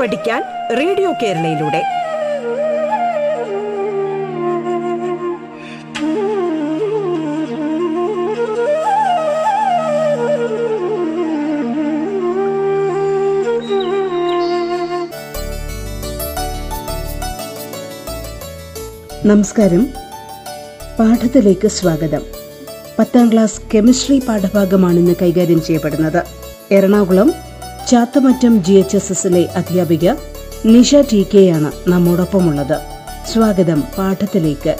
പഠിക്കാൻ റേഡിയോ കേരളയിലൂടെ. നമസ്കാരം. പാഠത്തിലേക്ക് സ്വാഗതം. പത്താം ക്ലാസ് കെമിസ്ട്രി പാഠഭാഗമാണിന്ന് കൈകാര്യം ചെയ്യപ്പെടുന്നത് Ernakulam Chathamattom G H S എസിലെ അധ്യാപിക നിഷ ടി ആണ് നമ്മോടൊപ്പമുള്ളത്. സ്വാഗതം പാഠത്തിലേക്ക്.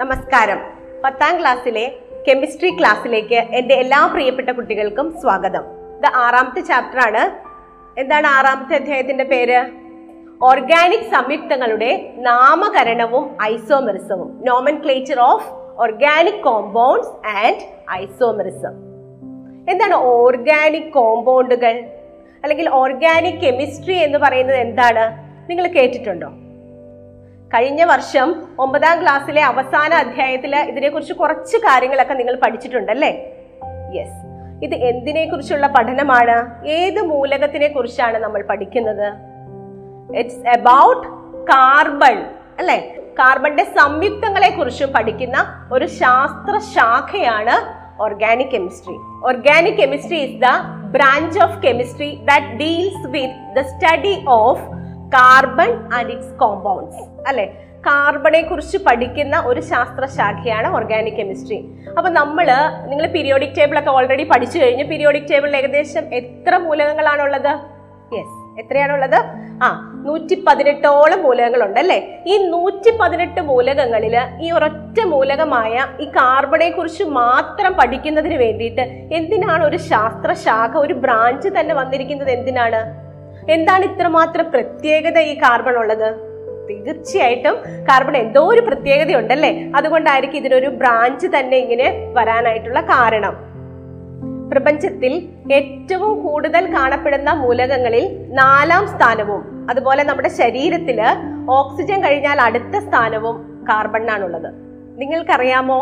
നമസ്കാരം. പത്താം ക്ലാസ്സിലെ കെമിസ്ട്രി ക്ലാസ്സിലേക്ക് എന്റെ എല്ലാ പ്രിയപ്പെട്ട കുട്ടികൾക്കും സ്വാഗതം. ഇത് ആറാമത്തെ ചാപ്റ്റർ ആണ് എന്താണ് ആറാമത്തെ അധ്യായത്തിന്റെ പേര്? ഓർഗാനിക് സംയുക്തങ്ങളുടെ നാമകരണവും ഐസോമെറിസവും nomenclature of organic compounds and isomerism എന്താണ് ഓർഗാനിക് കോമ്പൗണ്ടുകൾ അല്ലെങ്കിൽ ഓർഗാനിക് കെമിസ്ട്രി എന്ന് പറയുന്നത് എന്താണ്? നിങ്ങൾ കേട്ടിട്ടുണ്ടോ? കഴിഞ്ഞ വർഷം ഒമ്പതാം ക്ലാസ്സിലെ അവസാന അധ്യായത്തിൽ ഇതിനെക്കുറിച്ച് കുറച്ച് കാര്യങ്ങളൊക്കെ നിങ്ങൾ പഠിച്ചിട്ടുണ്ടല്ലേ? യെസ് ഇത് എന്തിനെ കുറിച്ചുള്ള പഠനമാണ്? ഏത് മൂലകത്തിനെ കുറിച്ചാണ് നമ്മൾ പഠിക്കുന്നത്? ഇറ്റ്സ് അബൌട്ട് കാർബൺ അല്ലെ? കാർബണിന്റെ സംയുക്തങ്ങളെ കുറിച്ചും പഠിക്കുന്ന ഒരു ശാസ്ത്ര ശാഖയാണ് organic chemistry organic chemistry is the branch of chemistry that deals with the study of carbon and its compounds അല്ലെ? കാർബണെ കുറിച്ച് പഠിക്കുന്ന ഒരു ശാസ്ത്രശാഖയാണ് ഓർഗാനിക് കെമിസ്ട്രി അപ്പൊ നമ്മൾ നിങ്ങൾ പീരിയോഡിക് ടേബിൾ ഒക്കെ ഓൾറെഡി പഠിച്ചു കഴിഞ്ഞു. പീരിയോഡിക് ടേബിളിൽ ഏകദേശം എത്ര മൂലകങ്ങളാണുള്ളത്? യെസ് എത്രയാണുള്ളത്? ആ നൂറ്റി പതിനെട്ടോളം മൂലകങ്ങളുണ്ട് അല്ലെ ഈ നൂറ്റി പതിനെട്ട് മൂലകങ്ങളിൽ ഈ ഒരൊറ്റ മൂലകമായ ഈ കാർബണെ കുറിച്ച് മാത്രം പഠിക്കുന്നതിന് വേണ്ടിയിട്ട് എന്തിനാണ് ഒരു ശാസ്ത്രശാഖ ഒരു ബ്രാഞ്ച് തന്നെ വന്നിരിക്കുന്നത് എന്തിനാണ്? എന്താണ് ഇത്രമാത്രം പ്രത്യേകത ഈ കാർബൺ ഉള്ളത് തീർച്ചയായിട്ടും കാർബൺ എന്തോ ഒരു പ്രത്യേകതയുണ്ടല്ലേ? അതുകൊണ്ടായിരിക്കും ഇതിനൊരു ബ്രാഞ്ച് തന്നെ ഇങ്ങനെ വരാനായിട്ടുള്ള കാരണം. പ്രപഞ്ചത്തിൽ ഏറ്റവും കൂടുതൽ കാണപ്പെടുന്ന മൂലകങ്ങളിൽ നാലാം സ്ഥാനവും അതുപോലെ നമ്മുടെ ശരീരത്തിൽ ഓക്സിജൻ കഴിഞ്ഞാൽ അടുത്ത സ്ഥാനവും കാർബണിനാണുള്ളത് നിങ്ങൾക്കറിയാമോ?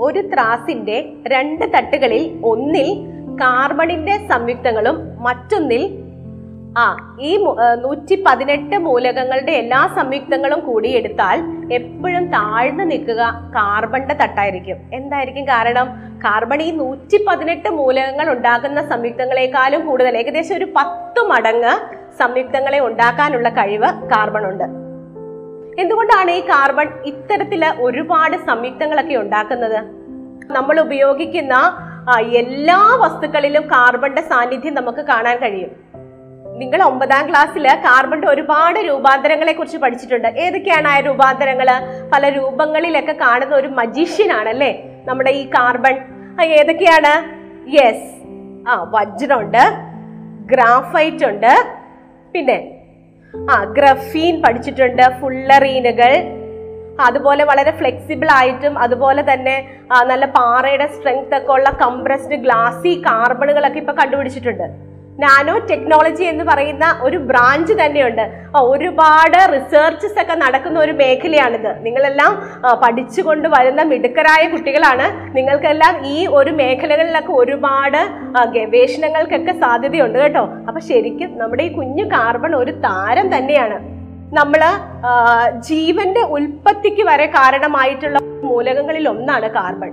ഒരു ത്രാസിന്റെ രണ്ട് തട്ടുകളിൽ ഒന്നിൽ കാർബണിന്റെ സംയുക്തങ്ങളും മറ്റൊന്നിൽ ആ ഈ നൂറ്റി പതിനെട്ട് മൂലകങ്ങളുടെ എല്ലാ സംയുക്തങ്ങളും കൂടി എടുത്താൽ എപ്പോഴും താഴ്ന്നു നിൽക്കുക കാർബണിന്റെ തട്ടായിരിക്കും. എന്തായിരിക്കും കാരണം? കാർബൺ ഈ നൂറ്റി പതിനെട്ട് മൂലകങ്ങൾ ഉണ്ടാക്കുന്ന സംയുക്തങ്ങളെക്കാളും കൂടുതൽ ഏകദേശം ഒരു പത്ത് മടങ്ങ് സംയുക്തങ്ങളെ ഉണ്ടാക്കാനുള്ള കഴിവ് കാർബൺ ഉണ്ട് എന്തുകൊണ്ടാണ് ഈ കാർബൺ ഇത്തരത്തിൽ ഒരുപാട് സംയുക്തങ്ങളൊക്കെ ഉണ്ടാക്കുന്നത്? നമ്മൾ ഉപയോഗിക്കുന്ന എല്ലാ വസ്തുക്കളിലും കാർബണിന്റെ സാന്നിധ്യം നമുക്ക് കാണാൻ കഴിയും. നിങ്ങൾ ഒമ്പതാം ക്ലാസ്സിൽ കാർബണിന്റെ ഒരുപാട് രൂപാന്തരങ്ങളെ കുറിച്ച് പഠിച്ചിട്ടുണ്ട്. ഏതൊക്കെയാണ് ആ രൂപാന്തരങ്ങൾ പല രൂപങ്ങളിലൊക്കെ കാണുന്ന ഒരു മജീഷ്യൻ ആണല്ലേ നമ്മുടെ ഈ കാർബൺ ഏതൊക്കെയാണ്? യെസ് ആ വജ്രമുണ്ട് ഗ്രാഫൈറ്റ് ഉണ്ട് പിന്നെ ആ ഗ്രഫീൻ പഠിച്ചിട്ടുണ്ട് ഫുള്ളറീനുകൾ അതുപോലെ വളരെ ഫ്ലെക്സിബിൾ ആയിട്ടും അതുപോലെ തന്നെ നല്ല പാറയുടെ സ്ട്രെങ്ത് ഒക്കെ ഉള്ള കംപ്രസ്ഡ് ഗ്ലാസി കാർബണുകളൊക്കെ ഇപ്പൊ കണ്ടുപിടിച്ചിട്ടുണ്ട്. നാനോ ടെക്നോളജി എന്ന് പറയുന്ന ഒരു ബ്രാഞ്ച് തന്നെയുണ്ട്. ഒരുപാട് റിസർച്ചസ് ഒക്കെ നടക്കുന്ന ഒരു മേഖലയാണിത്. നിങ്ങളെല്ലാം പഠിച്ചുകൊണ്ട് വരുന്ന മിടുക്കരായ കുട്ടികളാണ്. നിങ്ങൾക്കെല്ലാം ഈ ഒരു മേഖലകളിലൊക്കെ ഒരുപാട് ഗവേഷണങ്ങൾക്കൊക്കെ സാധ്യതയുണ്ട് കേട്ടോ. അപ്പൊ ശരിക്കും നമ്മുടെ ഈ കുഞ്ഞു കാർബൺ ഒരു താരം തന്നെയാണ്. നമ്മൾ ജീവന്റെ ഉൽപ്പത്തിക്ക് വരെ കാരണമായിട്ടുള്ള മൂലകങ്ങളിൽ ഒന്നാണ് കാർബൺ.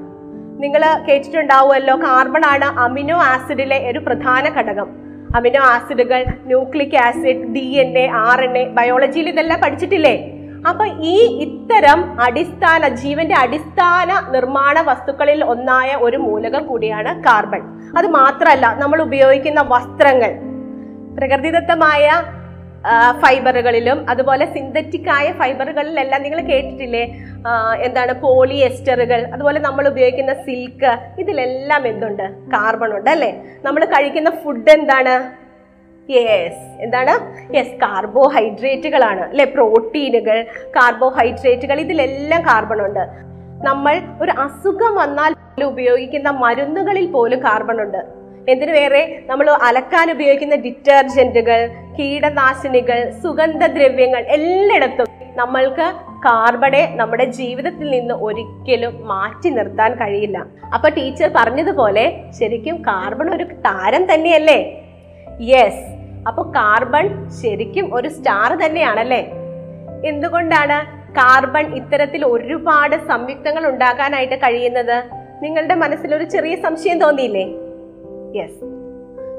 നിങ്ങൾ കേട്ടിട്ടുണ്ടാവുമല്ലോ കാർബൺ ആണ് അമിനോ ആസിഡിലെ ഒരു പ്രധാന ഘടകം. അമിനോ ആസിഡുകൾ nucleic acid D N A R N A ബയോളജിയിൽ ഇതെല്ലാം പഠിച്ചിട്ടില്ലേ? അപ്പൊ ഈ ഇത്തരം അടിസ്ഥാന ജീവന്റെ അടിസ്ഥാന നിർമ്മാണ വസ്തുക്കളിൽ ഒന്നായ ഒരു മൂലകം കൂടിയാണ് കാർബൺ. അത് മാത്രമല്ല നമ്മൾ ഉപയോഗിക്കുന്ന വസ്ത്രങ്ങൾ. പ്രകൃതിദത്തമായ ഫൈബറുകളിലും അതുപോലെ സിന്തറ്റിക് ആയ ഫൈബറുകളിലെല്ലാം നിങ്ങൾ കേട്ടിട്ടില്ലേ? എന്താണ് പോളിയെസ്റ്ററുകൾ അതുപോലെ നമ്മൾ ഉപയോഗിക്കുന്ന സിൽക്ക് ഇതിലെല്ലാം എന്തുണ്ട്? കാർബൺ ഉണ്ട് അല്ലേ? നമ്മൾ കഴിക്കുന്ന ഫുഡ് എന്താണ്? യെസ് എന്താണ്? യെസ് കാർബോഹൈഡ്രേറ്റുകളാണ് അല്ലെ? പ്രോട്ടീനുകൾ കാർബോഹൈഡ്രേറ്റുകൾ ഇതിലെല്ലാം കാർബൺ ഉണ്ട്. നമ്മൾ ഒരു അസുഖം വന്നാൽ ഉപയോഗിക്കുന്ന മരുന്നുകളിൽ പോലും കാർബൺ ഉണ്ട്. എന്തിനു വേറെ? നമ്മൾ അലക്കാൻ ഉപയോഗിക്കുന്ന ഡിറ്റർജന്റുകൾ കീടനാശിനികൾ സുഗന്ധദ്രവ്യങ്ങൾ എല്ലായിടത്തും നമ്മൾക്ക് കാർബണെ നമ്മുടെ ജീവിതത്തിൽ നിന്ന് ഒരിക്കലും മാറ്റി നിർത്താൻ കഴിയില്ല. അപ്പൊ ടീച്ചർ പറഞ്ഞതുപോലെ ശരിക്കും കാർബൺ ഒരു താരം തന്നെയല്ലേ? യെസ് അപ്പൊ കാർബൺ ശരിക്കും ഒരു സ്റ്റാർ തന്നെയാണല്ലേ? എന്തുകൊണ്ടാണ് കാർബൺ ഇത്തരത്തിൽ ഒരുപാട് സംയുക്തങ്ങൾ ഉണ്ടാക്കാനായിട്ട് കഴിയുന്നത്? നിങ്ങളുടെ മനസ്സിൽ ഒരു ചെറിയ സംശയം തോന്നിയില്ലേ? യെസ്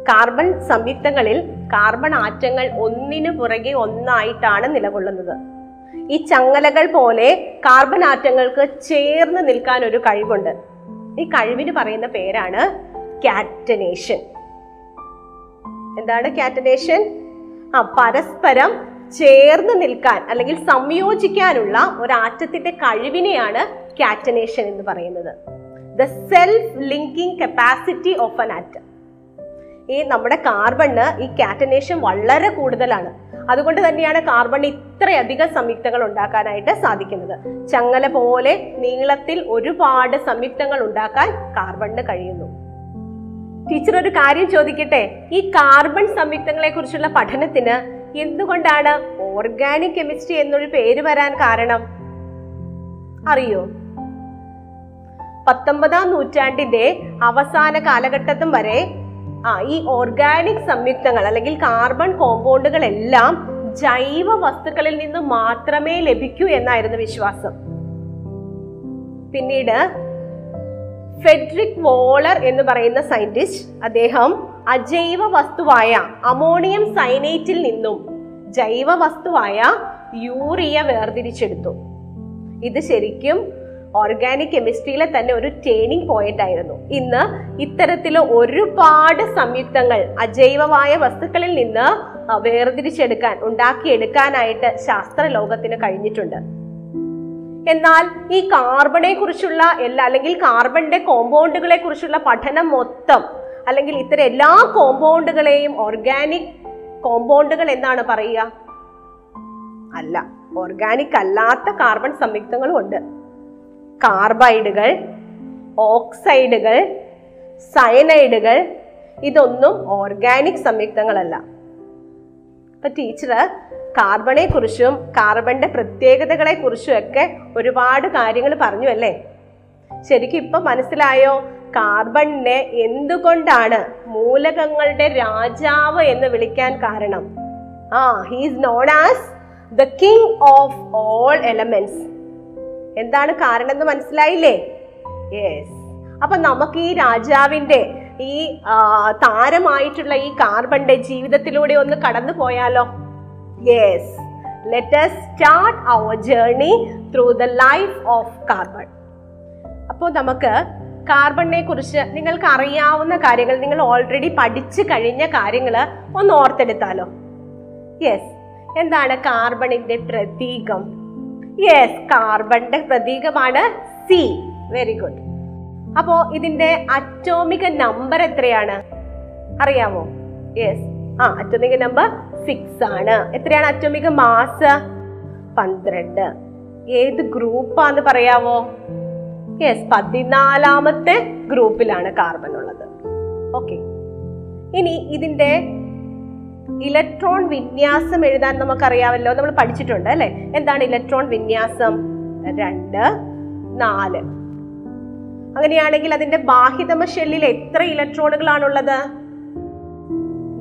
കാർബൺ സംയുക്തങ്ങളിൽ കാർബൺ ആറ്റങ്ങൾ ഒന്നിനു പുറകെ ഒന്നായിട്ടാണ് നിലകൊള്ളുന്നത്. ഈ ചങ്ങലകൾ പോലെ കാർബൺ ആറ്റങ്ങൾക്ക് ചേർന്ന് നിൽക്കാൻ ഒരു കഴിവുണ്ട്. ഈ കഴിവിന് പറയുന്ന പേരാണ് കാറ്റനേഷൻ എന്താണ് കാറ്റനേഷൻ ആ പരസ്പരം ചേർന്ന് നിൽക്കാൻ അല്ലെങ്കിൽ സംയോജിക്കാനുള്ള ഒരു ആറ്റത്തിന്റെ കഴിവിനെയാണ് കാറ്റനേഷൻ എന്ന് പറയുന്നത്. The self linking capacity of an atom ഈ നമ്മുടെ കാർബണ് ഈ കാറ്റനേഷൻ വളരെ കൂടുതലാണ്. അതുകൊണ്ട് തന്നെയാണ് കാർബൺ ഇത്രയധികം സംയുക്തങ്ങൾ ഉണ്ടാക്കാനായിട്ട് സാധിക്കുന്നത്. ചങ്ങല പോലെ നീളത്തിൽ ഒരുപാട് സംയുക്തങ്ങൾ ഉണ്ടാക്കാൻ കാർബണിന് കഴിയുന്നു. ടീച്ചർ ഒരു കാര്യം ചോദിക്കട്ടെ? ഈ കാർബൺ സംയുക്തങ്ങളെ കുറിച്ചുള്ള പഠനത്തിന് എന്തുകൊണ്ടാണ് ഓർഗാനിക് കെമിസ്ട്രി എന്നൊരു പേര് വരാൻ കാരണം? അറിയോ? പത്തൊമ്പതാം നൂറ്റാണ്ടിന്റെ അവസാന കാലഘട്ടത്തും വരെ ആ ഈ ഓർഗാനിക് സംയുക്തങ്ങൾ അല്ലെങ്കിൽ കാർബൺ കോമ്പൗണ്ടുകൾ എല്ലാം ജൈവ വസ്തുക്കളിൽ നിന്ന് മാത്രമേ ലഭിക്കൂ എന്നായിരുന്നു വിശ്വാസം. പിന്നീട് ഫെഡ്രിക് വോളർ എന്ന് പറയുന്ന സയന്റിസ്റ്റ് അദ്ദേഹം അജൈവ വസ്തുവായ അമോണിയം സൈനേറ്റിൽ നിന്നും ജൈവ വസ്തുവായ യൂറിയ വേർതിരിച്ചെടുത്തു. ഇത് ശരിക്കും ഓർഗാനിക് കെമിസ്ട്രിയിലെ തന്നെ ഒരു ടേണിംഗ് പോയിന്റ് ആയിരുന്നു. ഇന്ന് ഇത്തരത്തിലെ ഒരുപാട് സംയുക്തങ്ങൾ അജൈവമായ വസ്തുക്കളിൽ നിന്ന് വേർതിരിച്ചെടുക്കാൻ ഉണ്ടാക്കിയെടുക്കാനായിട്ട് ശാസ്ത്ര ലോകത്തിന് കഴിഞ്ഞിട്ടുണ്ട്. എന്നാൽ ഈ കാർബണെ കുറിച്ചുള്ള എല്ലാ അല്ലെങ്കിൽ കാർബണിന്റെ കോമ്പൗണ്ടുകളെ കുറിച്ചുള്ള പഠനം മൊത്തം അല്ലെങ്കിൽ ഇത്തരം എല്ലാ കോമ്പൗണ്ടുകളെയും ഓർഗാനിക് കോമ്പൗണ്ടുകൾ എന്നാണ് പറയുക? അല്ല ഓർഗാനിക് അല്ലാത്ത കാർബൺ സംയുക്തങ്ങളും ഉണ്ട്. കാർബൈഡുകൾ ഓക്സൈഡുകൾ സയനൈഡുകൾ ഇതൊന്നും ഓർഗാനിക് സംയുക്തങ്ങളല്ല. ഇപ്പൊ ടീച്ചർ കാർബണെ കുറിച്ചും കാർബണിന്റെ പ്രത്യേകതകളെ കുറിച്ചും ഒക്കെ ഒരുപാട് കാര്യങ്ങൾ പറഞ്ഞു അല്ലേ? ശരിക്കും ഇപ്പൊ മനസ്സിലായോ? കാർബണിനെ എന്തുകൊണ്ടാണ് മൂലകങ്ങളുടെ രാജാവ് എന്ന് വിളിക്കാൻ കാരണം? ആ he's known as the king of all elements എന്താണ് കാരണം എന്ന് മനസ്സിലായില്ലേ? യെസ് അപ്പൊ നമുക്ക് ഈ രാജാവിന്റെ ഈ താരമായിട്ടുള്ള ഈ കാർബന്റെ ജീവിതത്തിലൂടെ ഒന്ന് കടന്നു പോയാലോ? Yes let start our journey through the life of carbon അപ്പോൾ നമുക്ക് കാർബണിനെ കുറിച്ച് നിങ്ങൾക്ക് അറിയാവുന്ന കാര്യങ്ങൾ നിങ്ങൾ ഓൾറെഡി പഠിച്ചു കഴിഞ്ഞ കാര്യങ്ങൾ ഒന്ന് ഓർത്തെടുത്താലോ? യെസ് എന്താണ് കാർബണിന്റെ പ്രതീകം? യെസ് കാർബണിന്റെ പ്രതീകമാണ് സി വെരി ഗുഡ് അപ്പോ ഇതിന്റെ അറ്റോമിക നമ്പർ എത്രയാണ്? അറിയാമോ യെസ് ആ അറ്റോമിക നമ്പർ സിക്സ് ആണ്. എത്രയാണ് അറ്റോമിക മാസ് പന്ത്രണ്ട്. ഏത് ഗ്രൂപ്പാന്ന് പറയാവോ? യെസ് പതിനാലാമത്തെ ഗ്രൂപ്പിലാണ് കാർബൺ ഉള്ളത്. ഓക്കെ ഇനി ഇതിന്റെ ഇലക്ട്രോൺ വിന്യാസം എഴുതാൻ നമുക്കറിയാമല്ലോ. നമ്മൾ പഠിച്ചിട്ടുണ്ട് അല്ലെ? എന്താണ് ഇലക്ട്രോൺ വിന്യാസം? രണ്ട് നാല്. അങ്ങനെയാണെങ്കിൽ അതിന്റെ ബാഹ്യതമ ഷെല്ലിൽ എത്ര ഇലക്ട്രോണുകളാണുള്ളത്?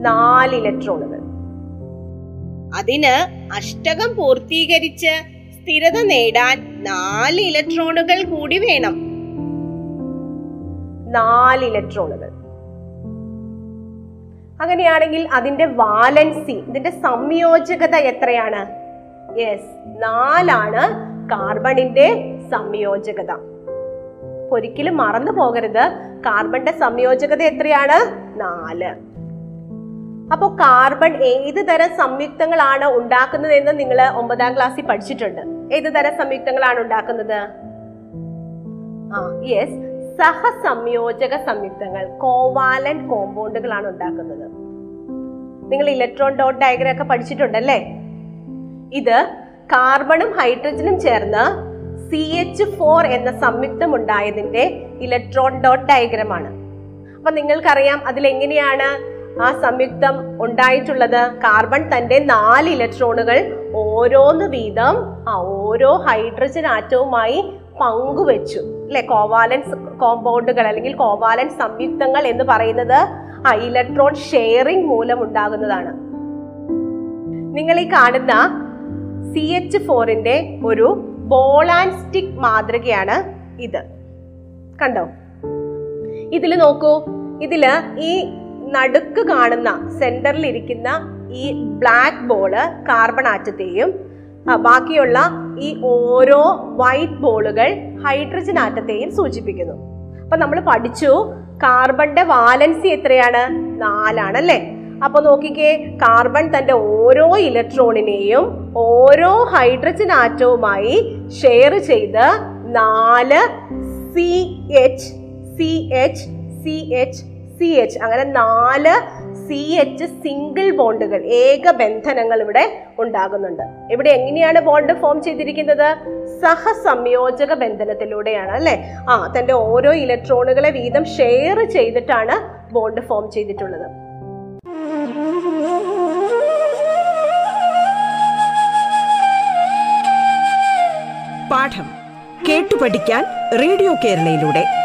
നാല് ഇലക്ട്രോണുകൾ. അതിന് അഷ്ടകം പൂർത്തീകരിച്ച് സ്ഥിരത നേടാൻ നാല് ഇലക്ട്രോണുകൾ കൂടി വേണം. നാല് ഇലക്ട്രോണുകൾ. അങ്ങനെയാണെങ്കിൽ അതിന്റെ വാലൻസി ഇതിന്റെ സംയോജകത എത്രയാണ്? യെസ് നാലാണ് കാർബണിന്റെ സംയോജകത. ഒരിക്കലും മറന്നു പോകരുത്. കാർബണിന്റെ സംയോജകത എത്രയാണ്? നാല്. അപ്പോൾ കാർബൺ ഏത് തരം സംയുക്തങ്ങളാണ് ഉണ്ടാക്കുന്നത് എന്ന് നിങ്ങൾ ഒമ്പതാം ക്ലാസ്സിൽ പഠിച്ചിട്ടുണ്ട്. ഏത് തരം സംയുക്തങ്ങളാണ് ഉണ്ടാക്കുന്നത്? ആ യെസ് സഹസംയോജക സംയുക്തങ്ങൾ കോവാലൻ കോമ്പൗണ്ടുകളാണ് ഉണ്ടാക്കുന്നത്. നിങ്ങൾ ഇലക്ട്രോൺ ഡോട്ട് ഡയഗ്രം ഒക്കെ പഠിച്ചിട്ടുണ്ടല്ലേ? ഇത് കാർബണും ഹൈഡ്രജനും ചേർന്ന് സി എച്ച് ഫോർ എന്ന സംയുക്തം ഉണ്ടായതിന്റെ ഇലക്ട്രോൺ ഡോട്ട് ഡയഗ്രമാണ് അപ്പൊ നിങ്ങൾക്കറിയാം അതിൽ എങ്ങനെയാണ് ആ സംയുക്തം ഉണ്ടായിട്ടുള്ളത്? കാർബൺ തന്റെ നാല് ഇലക്ട്രോണുകൾ ഓരോന്ന് വീതം ആ ഓരോ ഹൈഡ്രജൻ ആറ്റവുമായി പങ്കുവെച്ചു. അല്ലെ കോവാലൻസ് കോമ്പൗണ്ടുകൾ അല്ലെങ്കിൽ കോവാലൻസ് സംയുക്തങ്ങൾ എന്ന് പറയുന്നത് ആ ഇലക്ട്രോൺ ഷെയറിംഗ് മൂലം ഉണ്ടാകുന്നതാണ് നിങ്ങൾ ഈ കാണുന്ന സി എച്ച് ഫോറിന്റെ ഒരു ബോൾ ആൻഡ് സ്റ്റിക് മാതൃകയാണ് ഇത്. കണ്ടോ? ഇതിൽ നോക്കൂ. ഇതിൽ ഈ നടുക്ക് കാണുന്ന സെന്ററിൽ ഇരിക്കുന്ന ഈ ബ്ലാക്ക് ബോൾ കാർബൺ ആറ്റത്തെയും ബാക്കിയുള്ള ഈ ഓരോ വൈറ്റ് ബോളുകൾ ഹൈഡ്രജൻ ആറ്റത്തെയും സൂചിപ്പിക്കുന്നു. അപ്പൊ നമ്മൾ പഠിച്ചു കാർബണിന്റെ വാലൻസി എത്രയാണ്? നാലാണ് അല്ലേ? അപ്പൊ നോക്കിക്കേ കാർബൺ തന്റെ ഓരോ ഇലക്ട്രോണിനെയും ഓരോ ഹൈഡ്രജൻ ആറ്റവുമായി ഷെയർ ചെയ്ത് നാല് C H C H C H C H അങ്ങനെ നാല് സി എച്ച് സിംഗിൾ ബോണ്ടുകൾ ഏക ബന്ധനങ്ങൾ ഇവിടെ ഉണ്ടാകുന്നുണ്ട്. ഇവിടെ എങ്ങനെയാണ് ബോണ്ട് ഫോം ചെയ്തിരിക്കുന്നത്? സഹസംയോജക ബന്ധനത്തിലൂടെയാണ് അല്ലെ? ആ തന്റെ ഓരോ ഇലക്ട്രോണുകളെ വീതം ഷെയർ ചെയ്തിട്ടാണ് ബോണ്ട് ഫോം ചെയ്തിട്ടുള്ളത്. പാഠം കേട്ടു പഠിക്കാൻ റേഡിയോ കേരളയിലൂടെ.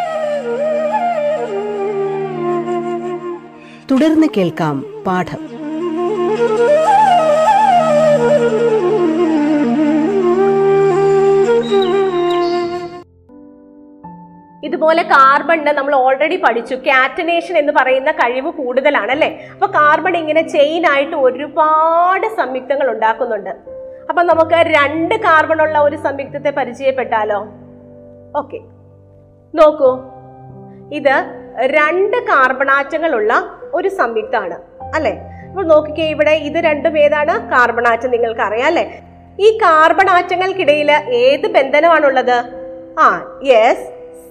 തുടർന്ന് കേൾക്കാം പാഠം. ഇതുപോലെ കാർബണിന് നമ്മൾ ഓൾറെഡി പഠിച്ചു. കാറ്റനേഷൻ എന്ന് പറയുന്ന കഴിവ് കൂടുതലാണ് അല്ലേ അപ്പൊ കാർബൺ ഇങ്ങനെ ചെയിൻ ആയിട്ട് ഒരുപാട് സംയുക്തങ്ങൾ ഉണ്ടാക്കുന്നുണ്ട്. അപ്പൊ നമുക്ക് രണ്ട് കാർബൺ ഉള്ള ഒരു സംയുക്തത്തെ പരിചയപ്പെട്ടാലോ? ഓക്കെ നോക്കൂ. ഇത് രണ്ട് കാർബണാറ്റങ്ങളുള്ള ഒരു സംയുക്തമാണ് അല്ലെ? അപ്പൊ നോക്കിക്കേ ഇവിടെ ഇത് രണ്ടും ഏതാണ്? കാർബൺ ആറ്റം നിങ്ങൾക്ക് അറിയാം അല്ലെ? ഈ കാർബൺ ആറ്റങ്ങൾക്കിടയിൽ ഏത് ബന്ധനമാണുള്ളത്? ആ yes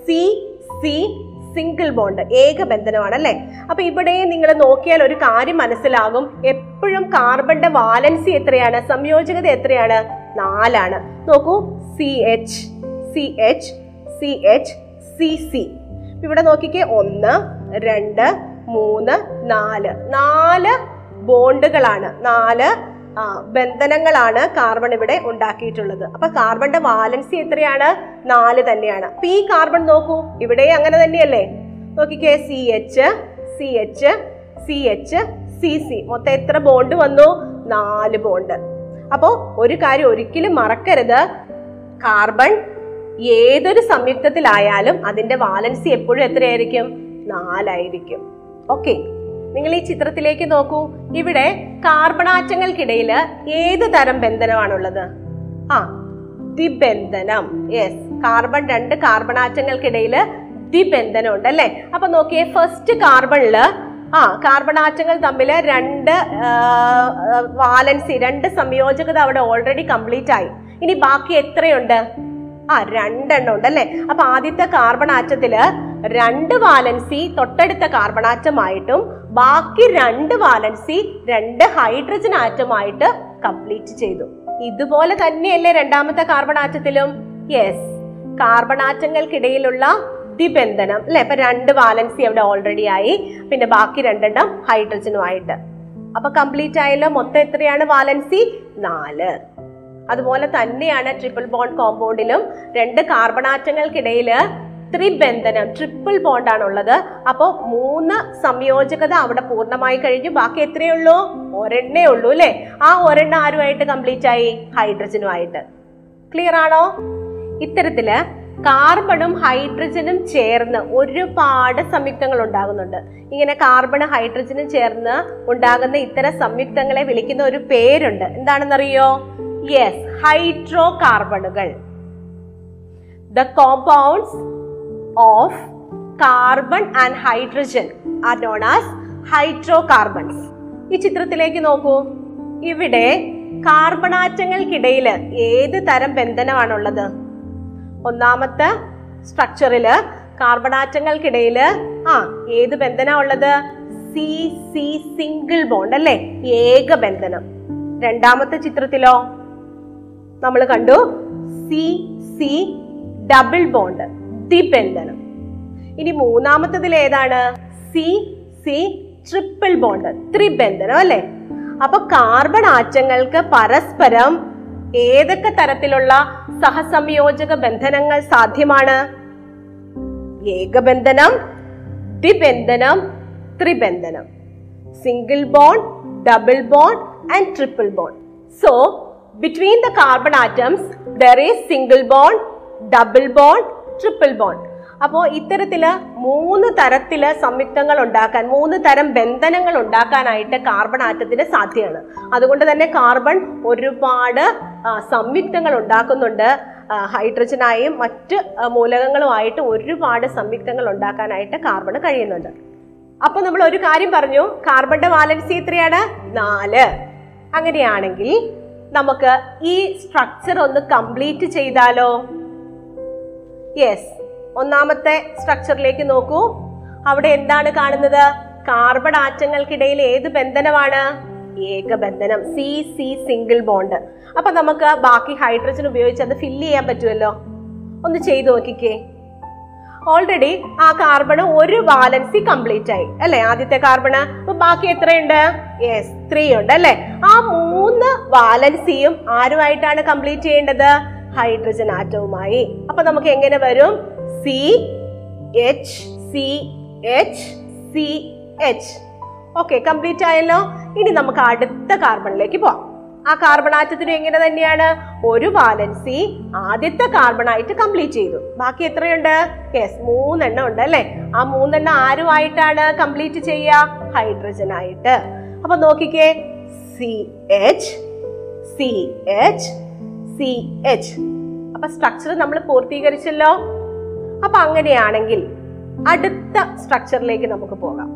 C C single bond ഏക ബന്ധനമാണ് അല്ലെ? അപ്പൊ ഇവിടെ നിങ്ങൾ നോക്കിയാൽ ഒരു കാര്യം മനസ്സിലാകും. എപ്പോഴും കാർബണിന്റെ വാലൻസി എത്രയാണ്? സംയോജകത എത്രയാണ്? നാലാണ്. നോക്കൂ C H C H C H C C ഇവിടെ നോക്കിക്കേ ഒന്ന് രണ്ട് മൂന്ന് നാല്. നാല് ബോണ്ടുകളാണ്. നാല് ബന്ധനങ്ങളാണ് കാർബൺ ഇവിടെ ഉണ്ടാക്കിയിട്ടുള്ളത്. അപ്പൊ കാർബണിന്റെ വാലൻസി എത്രയാണ്? നാല് തന്നെയാണ്. അപ്പൊ ഈ കാർബൺ നോക്കൂ. ഇവിടെ അങ്ങനെ തന്നെയല്ലേ? നോക്കിക്കേ C H C H C H C C മൊത്തം എത്ര ബോണ്ട് വന്നു? നാല് ബോണ്ട്. അപ്പോ ഒരു കാര്യം ഒരിക്കലും മറക്കരുത്. കാർബൺ ഏതൊരു സംയുക്തത്തിലായാലും അതിന്റെ വാലൻസി എപ്പോഴും എത്രയായിരിക്കും? നാലായിരിക്കും. ഓക്കെ. നിങ്ങൾ ഈ ചിത്രത്തിലേക്ക് നോക്കൂ. ഇവിടെ കാർബണാറ്റങ്ങൾക്കിടയിൽ ഏത് തരം ബന്ധനമാണുള്ളത്? ആ ദ്വിബന്ധനം. യെസ് കാർബൺ രണ്ട് കാർബണാറ്റങ്ങൾക്കിടയിൽ ദ്വിബന്ധനം ഉണ്ട് അല്ലെ? അപ്പൊ നോക്കിയേ ഫസ്റ്റ് കാർബണിൽ ആ കാർബണാറ്റങ്ങൾ തമ്മിൽ രണ്ട് വാലൻസി രണ്ട് സംയോജകത അവിടെ ഓൾറെഡി കംപ്ലീറ്റ് ആയി. ഇനി ബാക്കി എത്രയുണ്ട്? ആ രണ്ടെണ്ണം ഉണ്ട് അല്ലെ? അപ്പൊ ആദ്യത്തെ കാർബൺ ആറ്റത്തിൽ രണ്ട് വാലൻസി തൊട്ടടുത്ത കാർബൺ ആറ്റമായിട്ടും ബാക്കി രണ്ട് വാലൻസി രണ്ട് ഹൈഡ്രജൻ ആറ്റമായിട്ട് കംപ്ലീറ്റ് ചെയ്തു. ഇതുപോലെ തന്നെയല്ലേ രണ്ടാമത്തെ കാർബൺ ആറ്റത്തിലും യെസ് കാർബൺ ആറ്റങ്ങൾക്കിടയിലുള്ള ദ്വിബന്ധനം അല്ലെ? ഇപ്പൊ രണ്ട് വാലൻസി അവിടെ ഓൾറെഡി ആയി പിന്നെ ബാക്കി രണ്ടെണ്ണം ഹൈഡ്രജനുമായിട്ട് അപ്പൊ കംപ്ലീറ്റ് ആയല്ലോ മൊത്തം എത്രയാണ് വാലൻസി നാല്. അതുപോലെ തന്നെയാണ് ട്രിപ്പിൾ ബോണ്ട് കോമ്പൗണ്ടിലും രണ്ട് കാർബണാറ്റങ്ങൾക്കിടയിൽ ത്രിബന്ധനം ട്രിപ്പിൾ ബോണ്ടാണ് ഉള്ളത് അപ്പോൾ മൂന്ന് സംയോജകത അവിടെ പൂർണമായി കഴിഞ്ഞു. ബാക്കി എത്രയേ ഉള്ളൂ? ഒരെണ്ണേ ഉള്ളൂ അല്ലേ? ആ ഒരെണ്ണ ആരുമായിട്ട് കംപ്ലീറ്റ് ആയി? ഹൈഡ്രജനുമായിട്ട്. ക്ലിയർ ആണോ? ഇത്തരത്തിൽ കാർബണും ഹൈഡ്രജനും ചേർന്ന് ഒരുപാട് സംയുക്തങ്ങൾ ഉണ്ടാകുന്നുണ്ട്. ഇങ്ങനെ കാർബൺ ഹൈഡ്രജനും ചേർന്ന് ഉണ്ടാകുന്ന ഇത്തരം സംയുക്തങ്ങളെ വിളിക്കുന്ന ഒരു പേരുണ്ട്. എന്താണെന്നറിയോ? Yes hydro കാർബണുകൾ the compounds of carbon and hydrogen are known as hydrocarbons ഈ ചിത്രത്തിലേക്ക് നോക്കൂ. ഇവിടെ കാർബണാറ്റങ്ങൾക്കിടയിൽ ഏത് തരം ബന്ധനമാണുള്ളത്? ഒന്നാമത്തെ സ്ട്രക്ചറിൽ കാർബണാറ്റങ്ങൾക്കിടയിൽ ആ ഏത് ബന്ധന ഉള്ളത്? സി സി സിംഗിൾ ബോണ്ട് അല്ലേ? ഏക ബന്ധനം. രണ്ടാമത്തെ ചിത്രത്തിലോ നമ്മൾ കണ്ടു സി സി ഡബിൾ ബോണ്ട് ദ്വിബന്ധനം ഇനി മൂന്നാമത്തതിൽ ഏതാണ്? സി സി ട്രിപ്പിൾ ബോണ്ട് ത്രിബന്ധനം അല്ലെ? അപ്പൊ കാർബൺ ആറ്റങ്ങൾക്ക് പരസ്പരം ഏതൊക്കെ തരത്തിലുള്ള സഹസംയോജക ബന്ധനങ്ങൾ സാധ്യമാണ്? ഏകബന്ധനം ദ്വിബന്ധനം ത്രിബന്ധനം. Single bond double bond and triple bond so between the carbon atoms there is single bond double bond triple bond അപ്പോൾ ഇത്തരത്തിൽ മൂന്ന് തരത്തിൽ സംയുക്തങ്ങൾ ഉണ്ടാക്കാൻ മൂന്ന് തരം ബന്ധനങ്ങൾ ഉണ്ടാക്കാനായിട്ട് കാർബൺ ആറ്റത്തിന് സാധ്യമാണ്. അതുകൊണ്ട് തന്നെ കാർബൺ ഒരുപാട് സംയുക്തങ്ങൾ ഉണ്ടാക്കുന്നുണ്ട്. ഹൈഡ്രജനായും മറ്റ് മൂലകങ്ങളുമായിട്ട് ഒരുപാട് സംയുക്തങ്ങൾ ഉണ്ടാക്കാനായിട്ട് കാർബണ് കഴിയുന്നുണ്ട്. അപ്പോൾ നമ്മൾ ഒരു കാര്യം പറഞ്ഞു കാർബണിന്റെ വാലൻസി എത്രയാണ്? നാല്. അങ്ങനെയാണെങ്കിൽ നമുക്ക് ഈ സ്ട്രക്ചർ ഒന്ന് കംപ്ലീറ്റ് ചെയ്താലോ? യെസ് ഒന്നാമത്തെ സ്ട്രക്ചറിലേക്ക് നോക്കൂ. അവിടെ എന്താണ് കാണുന്നത്? കാർബൺ ആറ്റങ്ങൾക്കിടയിൽ ഏത് ബന്ധനമാണ്? ഏകബന്ധനം. സി സി സിംഗിൾ ബോണ്ട് അപ്പൊ നമുക്ക് ബാക്കി ഹൈഡ്രജൻ ഉപയോഗിച്ച് അത് ഫില്ല് ചെയ്യാൻ പറ്റുമല്ലോ? ഒന്ന് ചെയ്തു നോക്കിക്കേ. ഓൾറെഡി ആ കാർബൺ ഒരു വാലൻസി കംപ്ലീറ്റ് ആയി. അല്ലെ? ആദ്യത്തെ കാർബണ് അപ്പൊ ബാക്കി എത്രയുണ്ട്? യെസ് ത്രീ ഉണ്ട് അല്ലെ? ആ മൂന്ന് വാലൻസിയും ആരുമായിട്ടാണ് കംപ്ലീറ്റ് ചെയ്യേണ്ടത്? ഹൈഡ്രജൻ ആറ്റവുമായി. അപ്പൊ നമുക്ക് എങ്ങനെ വരും? C H C H C H okay complete ആയല്ലോ. ഇനി നമുക്ക് അടുത്ത കാർബണിലേക്ക് പോവാം. ആ കാർബൺ ആറ്റത്തിനും എങ്ങനെ തന്നെയാണ്? ഒരു വാലൻസി ആദ്യത്തെ കാർബൺ ആയിട്ട് കംപ്ലീറ്റ് ചെയ്തു. ബാക്കി എത്രയുണ്ട്? യെസ് മൂന്നെണ്ണം ഉണ്ട് അല്ലെ? ആ മൂന്നെണ്ണം ആരുമായിട്ടാണ് കംപ്ലീറ്റ് ചെയ്യുക ഹൈഡ്രജൻ ആയിട്ട് അപ്പൊ നോക്കിക്കേ. C H C H C H അപ്പൊ സ്ട്രക്ചർ നമ്മൾ പൂർത്തീകരിച്ചല്ലോ? അപ്പൊ അങ്ങനെയാണെങ്കിൽ അടുത്ത സ്ട്രക്ചറിലേക്ക് നമുക്ക് പോകാം.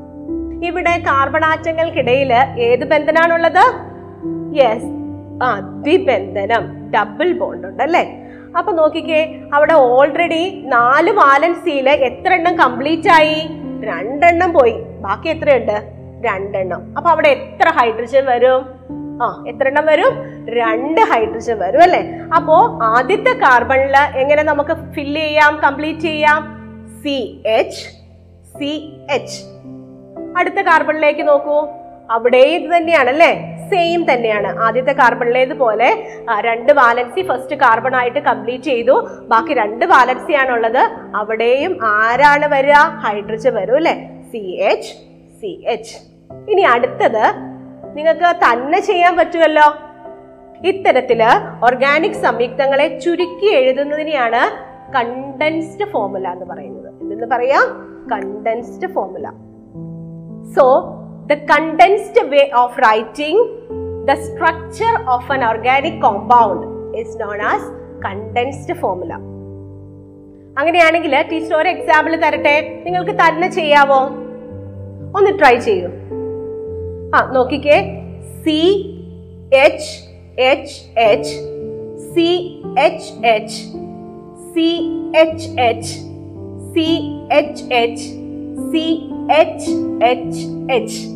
ഇവിടെ കാർബൺ ആറ്റങ്ങൾക്കിടയിൽ ഏത് ബന്ധനാണുള്ളത്? യെസ് ആ ദ്വിബന്ധനം ഡബിൾ ബോണ്ട് ഉണ്ട് അല്ലേ അപ്പൊ നോക്കിക്കേ അവിടെ ഓൾറെഡി നാല് വാലൻസിയിൽ എത്ര എണ്ണം കംപ്ലീറ്റ് ആയി? രണ്ടെണ്ണം പോയി. ബാക്കി എത്രയുണ്ട്? രണ്ടെണ്ണം. അപ്പൊ അവിടെ എത്ര ഹൈഡ്രജൻ വരും? ആ എത്ര എണ്ണം വരും? രണ്ട് ഹൈഡ്രജൻ വരും അല്ലെ? അപ്പോ ആദ്യത്തെ കാർബണിൽ എങ്ങനെ നമുക്ക് ഫില്ല് ചെയ്യാം കംപ്ലീറ്റ് ചെയ്യാം? സി എച്ച് സി എച്ച് അടുത്ത കാർബണിലേക്ക് നോക്കൂ. അവിടെ ഇത് തന്നെയാണ് അല്ലേ? സെയിം തന്നെയാണ്. ആദ്യത്തെ കാർബണിലേതുപോലെ രണ്ട് വാലൻസി ഫസ്റ്റ് കാർബൺ ആയിട്ട് കംപ്ലീറ്റ് ചെയ്തു. ബാക്കി രണ്ട് വാലൻസി ആണുള്ളത്. അവിടെയും ആരാണ് വരിക? ഹൈഡ്രജൻ വരും അല്ലേ? സി എച്ച് സി എച്ച് ഇനി അടുത്തത് നിങ്ങൾക്ക് തന്നെ ചെയ്യാൻ പറ്റുമല്ലോ. ഇത്തരത്തിൽ ഓർഗാനിക് സംയുക്തങ്ങളെ ചുരുക്കി എഴുതുന്നതിനെയാണ് കണ്ടൻസ്ഡ് ഫോർമുല എന്ന് പറയുന്നത്. എന്തെന്ന് പറയാം? Condensed formula so the condensed way of writing the structure of an organic compound is known as condensed formula അങ്ങനെയാണെങ്കിൽ ടീച്ചർ ഒരു എക്സാമ്പിൾ തരട്ടെ? നിങ്ങൾക്ക് തന്നെ ചെയ്യാവോ? ഒന്ന് ട്രൈ ചെയ്യൂ. ആ നോക്കിക്കേ. C H H H C H H C H H C H H C H H H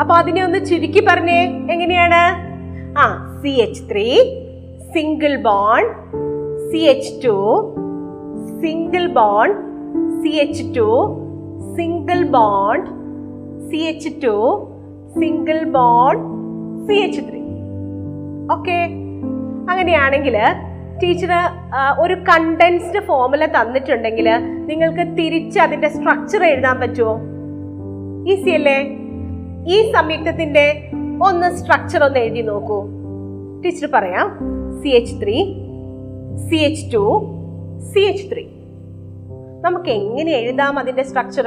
അപ്പൊ അതിനെ ഒന്ന് ചുരുക്കി പറഞ്ഞേ. എങ്ങനെയാണ്? ആ C H three single bond C H two single bond C H two single bond C H two single bond C H three okay. അങ്ങനെയാണെങ്കിൽ teacher ഒരു condensed formula തന്നിട്ടുണ്ടെങ്കിൽ നിങ്ങൾക്ക് തിരിച്ച് അതിന്റെ സ്ട്രക്ചർ എഴുതാൻ പറ്റുമോ ഈസി അല്ലേ? ഈ സംയുക്തത്തിന്റെ ഒന്ന് സ്ട്രക്ചർ ഒന്ന് എഴുതി നോക്കൂ. ടീച്ചർ പറയാം. C H three C H two C H three നമുക്ക് എങ്ങനെ എഴുതാം അതിന്റെ സ്ട്രക്ചർ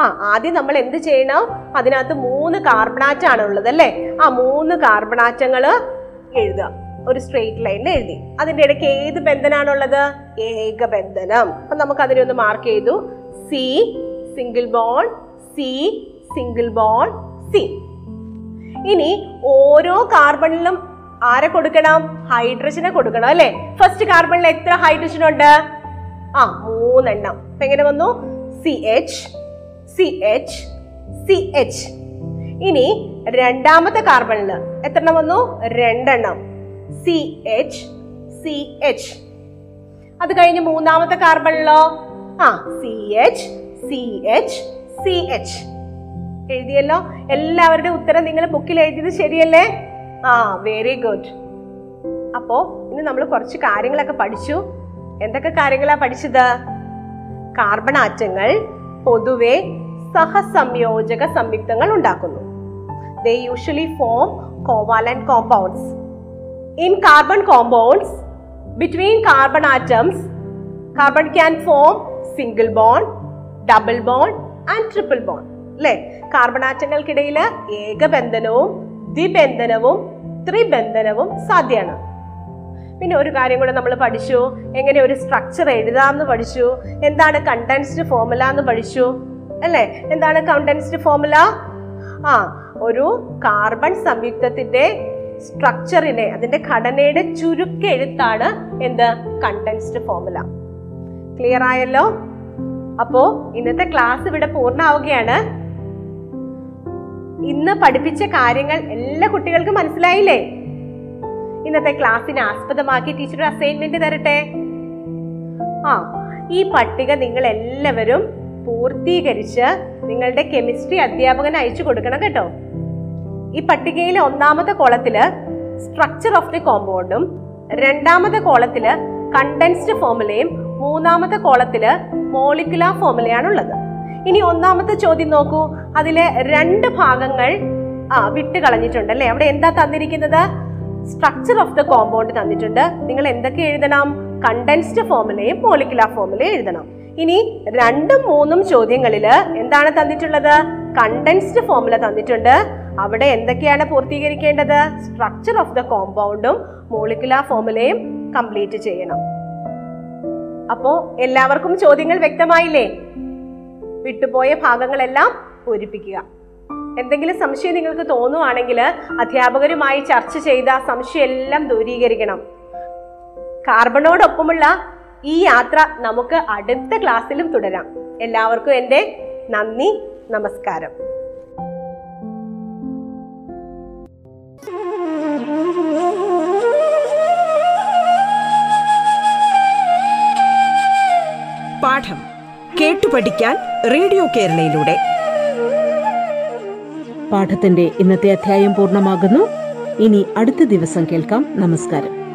ആ ആദ്യം നമ്മൾ എന്ത് ചെയ്യണം? അതിനകത്ത് മൂന്ന് കാർബണാറ്റാണ് ഉള്ളത് അല്ലേ? ആ മൂന്ന് കാർബണാറ്റങ്ങൾ എഴുതുക. ഒരു സ്ട്രെയിറ്റ് ലൈനിൽ എഴുതി. അതിന്റെ ഇടയ്ക്ക് ഏത് ബന്ധനാണുള്ളത് ഏകബന്ധനം അപ്പൊ നമുക്ക് അതിനെ ഒന്ന് മാർക്ക് ചെയ്തു. C single bond C single bond C ഇനി ഓരോ കാർബണിലും ആരെ കൊടുക്കണം? ഹൈഡ്രജനെ കൊടുക്കണം അല്ലെ? ഫസ്റ്റ് കാർബണിൽ എത്ര ഹൈഡ്രജൻ ഉണ്ട്? ആ മൂന്നെണ്ണം. എങ്ങനെ വന്നു? C H C H C H ഇനി രണ്ടാമത്തെ കാർബണിൽ എത്ര വന്നു? രണ്ടെണ്ണം. സി എച്ച് സി എച്ച് അത് കഴിഞ്ഞ് മൂന്നാമത്തെ കാർബണിലോ ആ C H C H C H എഴുതിയല്ലോ? എല്ലാവരുടെ ഉത്തരം നിങ്ങൾ ബുക്കിൽ എഴുതിയത് ശരിയല്ലേ? ആ വെരി ഗുഡ് അപ്പോ ഇന്ന് നമ്മൾ കുറച്ച് കാര്യങ്ങളൊക്കെ പഠിച്ചു. എന്തൊക്കെ കാര്യങ്ങളാ പഠിച്ചത്? കാർബൺ ആറ്റങ്ങൾ പൊതുവെ സഹസംയോജക സംയുക്തങ്ങൾ ഉണ്ടാക്കുന്നു. They usually form covalent compounds in carbon compounds between carbon atoms carbon can form single bond double bond and triple bond അല്ലെ കാർബൺ ആറ്റങ്ങൾക്കിടയിൽ ഏകബന്ധനവും ദ്വിബന്ധനവും ത്രിബന്ധനവും സാധ്യമാണ് പിന്നെ ഒരു കാര്യം കൂടെ നമ്മൾ പഠിച്ചു. എങ്ങനെ ഒരു സ്ട്രക്ചർ എഴുതാമെന്ന് പഠിച്ചു. എന്താണ് കണ്ടൻസ്ഡ് ഫോർമുല എന്ന് പഠിച്ചു. അല്ലേ? എന്താണ് കണ്ടൻസ്ഡ് ഫോർമുല ആ ഒരു കാർബൺ സംയുക്തത്തിന്റെ സ്ട്രക്ചറിനെ അതിന്റെ ഘടനയുടെ ചുരുക്കെഴുത്താണ് എന്ത്? കണ്ടൻസ്ഡ് ഫോർമുല ക്ലിയർ ആയല്ലോ? അപ്പോ ഇന്നത്തെ ക്ലാസ് ഇവിടെ പൂർണമാവുകയാണ് ഇന്ന് പഠിപ്പിച്ച കാര്യങ്ങൾ എല്ലാ കുട്ടികൾക്കും മനസ്സിലായില്ലേ? ഇന്നത്തെ ക്ലാസ്സിനെ ആസ്പദമാക്കി ടീച്ചർ അസൈൻമെന്റ് തരട്ടെ? ആ ഈ പട്ടിക നിങ്ങൾ എല്ലാവരും പൂർത്തീകരിച്ച് നിങ്ങളുടെ കെമിസ്ട്രി അധ്യാപകന് അയച്ചു കൊടുക്കണം കേട്ടോ. ഈ പട്ടികയിലെ ഒന്നാമത്തെ കോളത്തിൽ സ്ട്രക്ചർ ഓഫ് ദി കോമ്പൗണ്ടും രണ്ടാമത്തെ കോളത്തിൽ കണ്ടൻസ്ഡ് ഫോമുലയും മൂന്നാമത്തെ കോളത്തിൽ ഫോമുലയാണ് ഉള്ളത്. ഇനി ഒന്നാമത്തെ ചോദ്യം നോക്കൂ. അതിലെ രണ്ട് ഭാഗങ്ങൾ ആ വിട്ട് കളഞ്ഞിട്ടുണ്ട് അല്ലെ? അവിടെ എന്താ തന്നിരിക്കുന്നത്? സ്ട്രക്ചർ ഓഫ് ദ കോമ്പൗണ്ട് തന്നിട്ടുണ്ട്. നിങ്ങൾ എന്തൊക്കെ എഴുതണം? കണ്ടൻസ്ഡ് ഫോർമുലയും മോളിക്കുലാർ ഫോർമുലയും എഴുതണം. ഇനി രണ്ടും മൂന്നും ചോദ്യങ്ങളിൽ എന്താണ് തന്നിട്ടുള്ളത്? കണ്ടൻസ്ഡ് ഫോമുല തന്നിട്ടുണ്ട്. അവിടെ എന്തൊക്കെയാണ് പൂർത്തീകരിക്കേണ്ടത്? സ്ട്രക്ചർ ഓഫ് ദ കോമ്പൗണ്ടും മോളിക്കുലാർ ഫോമുലയും കംപ്ലീറ്റ് ചെയ്യണം. അപ്പോ എല്ലാവർക്കും ചോദ്യങ്ങൾ വ്യക്തമായില്ലേ? വിട്ടുപോയ ഭാഗങ്ങളെല്ലാം പൂരിപ്പിക്കുക. എന്തെങ്കിലും സംശയം നിങ്ങൾക്ക് തോന്നുവാണെങ്കിൽ അധ്യാപകരുമായി ചർച്ച ചെയ്ത സംശയം എല്ലാം ദൂരീകരിക്കണം. കാർബണോടൊപ്പമുള്ള ഈ യാത്ര നമുക്ക് അടുത്ത ക്ലാസ്സിലും തുടരാം. എല്ലാവർക്കും എന്റെ നന്ദി നമസ്കാരം. പാഠം കേട്ടു പഠിക്കാൻ റേഡിയോ കേരളയിലൂടെ. പാഠത്തിന്റെ ഇന്നത്തെ അധ്യായം പൂർണമാകുന്നു. ഇനി അടുത്ത ദിവസം കേൾക്കാം. നമസ്കാരം.